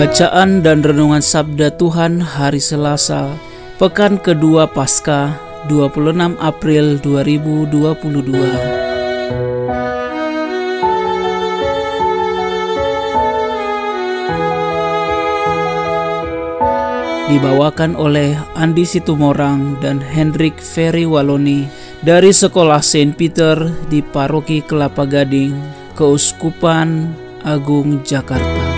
Bacaan dan Renungan Sabda Tuhan Hari Selasa, Pekan kedua Pasca, 26 April 2022. Dibawakan oleh Andi Situmorang dan Hendrik Ferry Waloni dari Sekolah Saint Peter di Paroki Kelapa Gading, Keuskupan Agung Jakarta.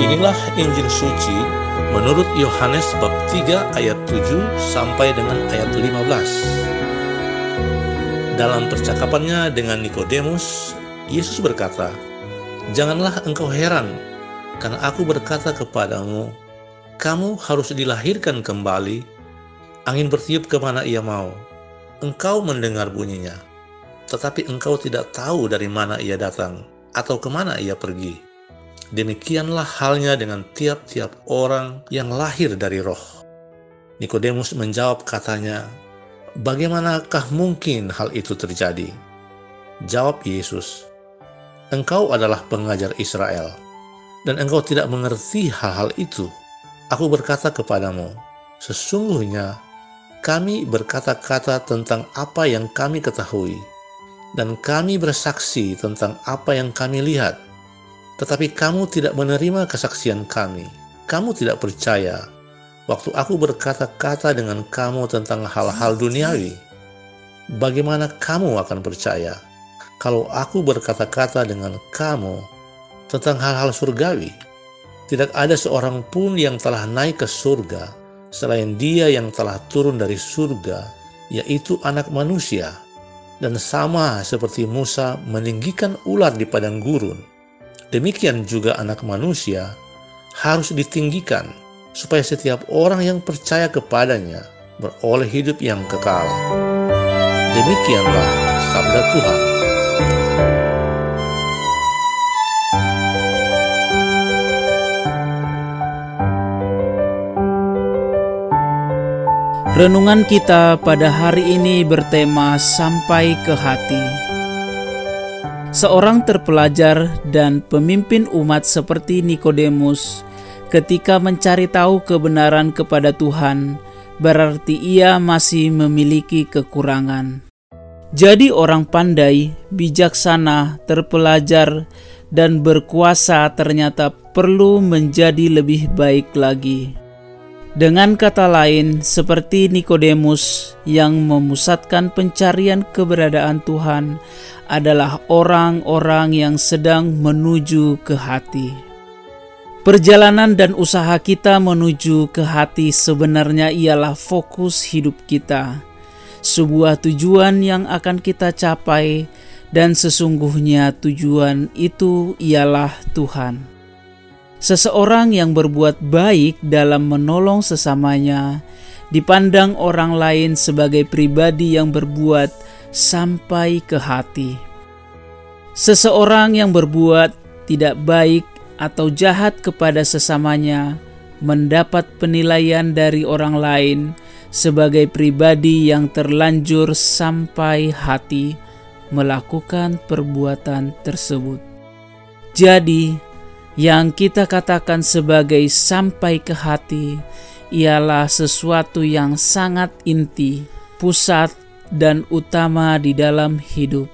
Inilah Injil suci menurut Yohanes bab 3 ayat 7 sampai dengan ayat 15. Dalam percakapannya dengan Nikodemus, Yesus berkata, "Janganlah engkau heran karena aku berkata kepadamu, kamu harus dilahirkan kembali. Angin bertiup ke mana ia mau. Engkau mendengar bunyinya, tetapi engkau tidak tahu dari mana ia datang atau ke mana ia pergi." Demikianlah halnya dengan tiap-tiap orang yang lahir dari roh. Nikodemus menjawab katanya, Bagaimanakah mungkin hal itu terjadi? Jawab Yesus, Engkau adalah pengajar Israel, dan engkau tidak mengerti hal-hal itu. Aku berkata kepadamu, sesungguhnya kami berkata-kata tentang apa yang kami ketahui, dan kami bersaksi tentang apa yang kami lihat, tetapi kamu tidak menerima kesaksian kami. Kamu tidak percaya waktu aku berkata-kata dengan kamu tentang hal-hal duniawi. Bagaimana kamu akan percaya kalau aku berkata-kata dengan kamu tentang hal-hal surgawi? Tidak ada seorang pun yang telah naik ke surga selain dia yang telah turun dari surga, yaitu anak manusia. Dan sama seperti Musa meninggikan ular di padang gurun, Demikian juga anak manusia harus ditinggikan supaya setiap orang yang percaya kepadanya beroleh hidup yang kekal. Demikianlah sabda Tuhan. Renungan kita pada hari ini bertema sampai ke hati seorang terpelajar dan pemimpin umat seperti Nikodemus ketika mencari tahu kebenaran kepada Tuhan, berarti ia masih memiliki kekurangan. Jadi orang pandai, bijaksana, terpelajar, dan berkuasa ternyata perlu menjadi lebih baik lagi. Dengan kata lain, seperti Nikodemus yang memusatkan pencarian keberadaan Tuhan adalah orang-orang yang sedang menuju ke hati. Perjalanan dan usaha kita menuju ke hati sebenarnya ialah fokus hidup kita, sebuah tujuan yang akan kita capai, dan sesungguhnya tujuan itu ialah Tuhan. Seseorang yang berbuat baik dalam menolong sesamanya dipandang orang lain sebagai pribadi yang berbuat sampai ke hati. Seseorang yang berbuat tidak baik atau jahat kepada sesamanya mendapat penilaian dari orang lain sebagai pribadi yang terlanjur sampai hati melakukan perbuatan tersebut. Jadi, yang kita katakan sebagai sampai ke hati ialah sesuatu yang sangat inti, pusat, dan utama di dalam hidup.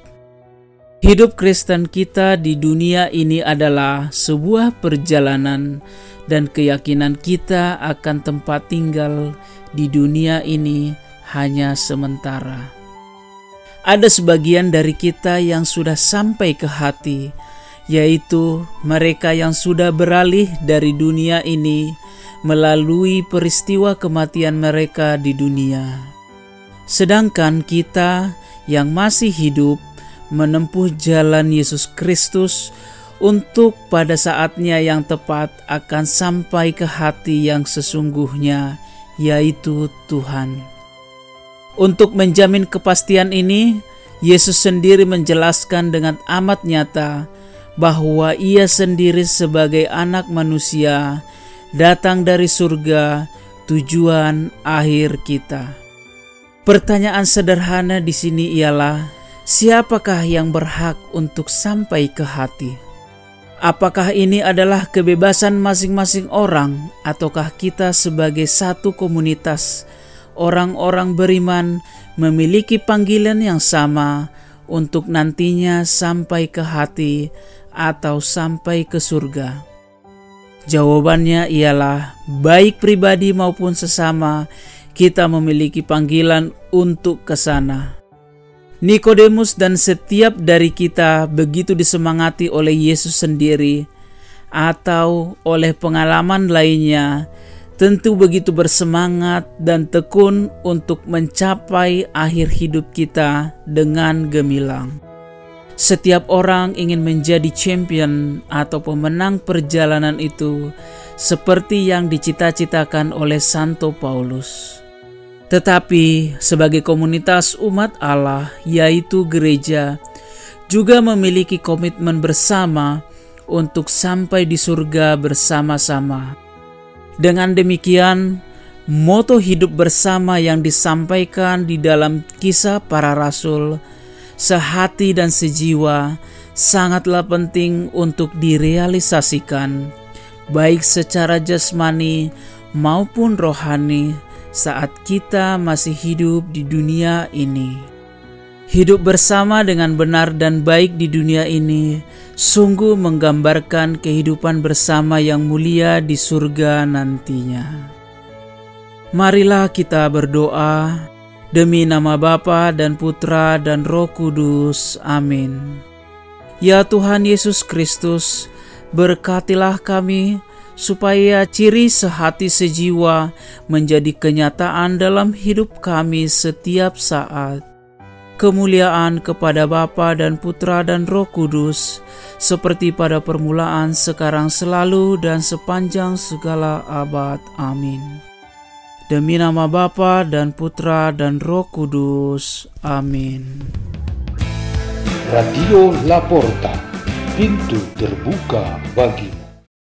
Hidup Kristen kita di dunia ini adalah sebuah perjalanan, dan keyakinan kita akan tempat tinggal di dunia ini hanya sementara. Ada sebagian dari kita yang sudah sampai ke hati, yaitu mereka yang sudah beralih dari dunia ini melalui peristiwa kematian mereka di dunia. Sedangkan kita yang masih hidup menempuh jalan Yesus Kristus untuk pada saatnya yang tepat akan sampai ke hati yang sesungguhnya, yaitu Tuhan. Untuk menjamin kepastian ini, Yesus sendiri menjelaskan dengan amat nyata bahwa Ia sendiri sebagai Anak Manusia datang dari surga, tujuan akhir kita. Pertanyaan sederhana di sini ialah, siapakah yang berhak untuk sampai ke hati? Apakah ini adalah kebebasan masing-masing orang, ataukah kita sebagai satu komunitas orang-orang beriman memiliki panggilan yang sama untuk nantinya sampai ke hati atau sampai ke surga? Jawabannya ialah baik pribadi maupun sesama kita memiliki panggilan untuk ke sana. Nikodemus dan setiap dari kita begitu disemangati oleh Yesus sendiri atau oleh pengalaman lainnya, tentu begitu bersemangat dan tekun untuk mencapai akhir hidup kita dengan gemilang. Setiap orang ingin menjadi champion atau pemenang perjalanan itu, seperti yang dicita-citakan oleh Santo Paulus. Tetapi sebagai komunitas umat Allah, yaitu gereja, juga memiliki komitmen bersama untuk sampai di surga bersama-sama. Dengan demikian, moto hidup bersama yang disampaikan di dalam kisah para rasul, sehati dan sejiwa, sangatlah penting untuk direalisasikan, baik secara jasmani maupun rohani saat kita masih hidup di dunia ini. Hidup bersama dengan benar dan baik di dunia ini sungguh menggambarkan kehidupan bersama yang mulia di surga nantinya. Marilah kita berdoa demi nama Bapa dan Putra dan Roh Kudus. Amin. Ya Tuhan Yesus Kristus, berkatilah kami supaya ciri sehati sejiwa menjadi kenyataan dalam hidup kami setiap saat. Kemuliaan kepada Bapa dan Putra dan Roh Kudus, seperti pada permulaan, sekarang, selalu, dan sepanjang segala abad. Amin. Demi nama Bapa dan Putra dan Roh Kudus. Amin. Radio Laporta, pintu terbuka bagi